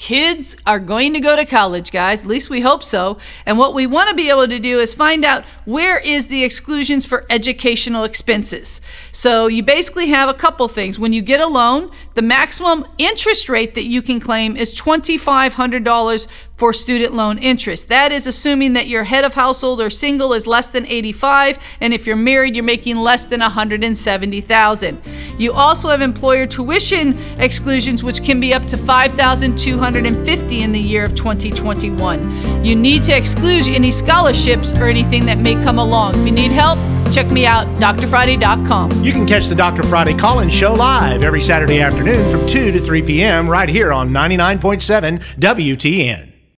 Kids are going to go to college, guys. At least we hope so. And what we want to be able to do is find out where is the exclusions for educational expenses. So you basically have a couple things. When you get a loan, the maximum interest rate that you can claim is $2,500 for student loan interest. That is assuming that your head of household or single is less than 85 and if you're married you're making less than 170,000. You also have employer tuition exclusions which can be up to 5,250 in the year of 2021. You need to exclude any scholarships or anything that may come along. If you need help, check me out drfriday.com. You can catch the Dr. Friday call-in show live every Saturday afternoon from 2 to 3 p.m. right here on 99.7 WTN.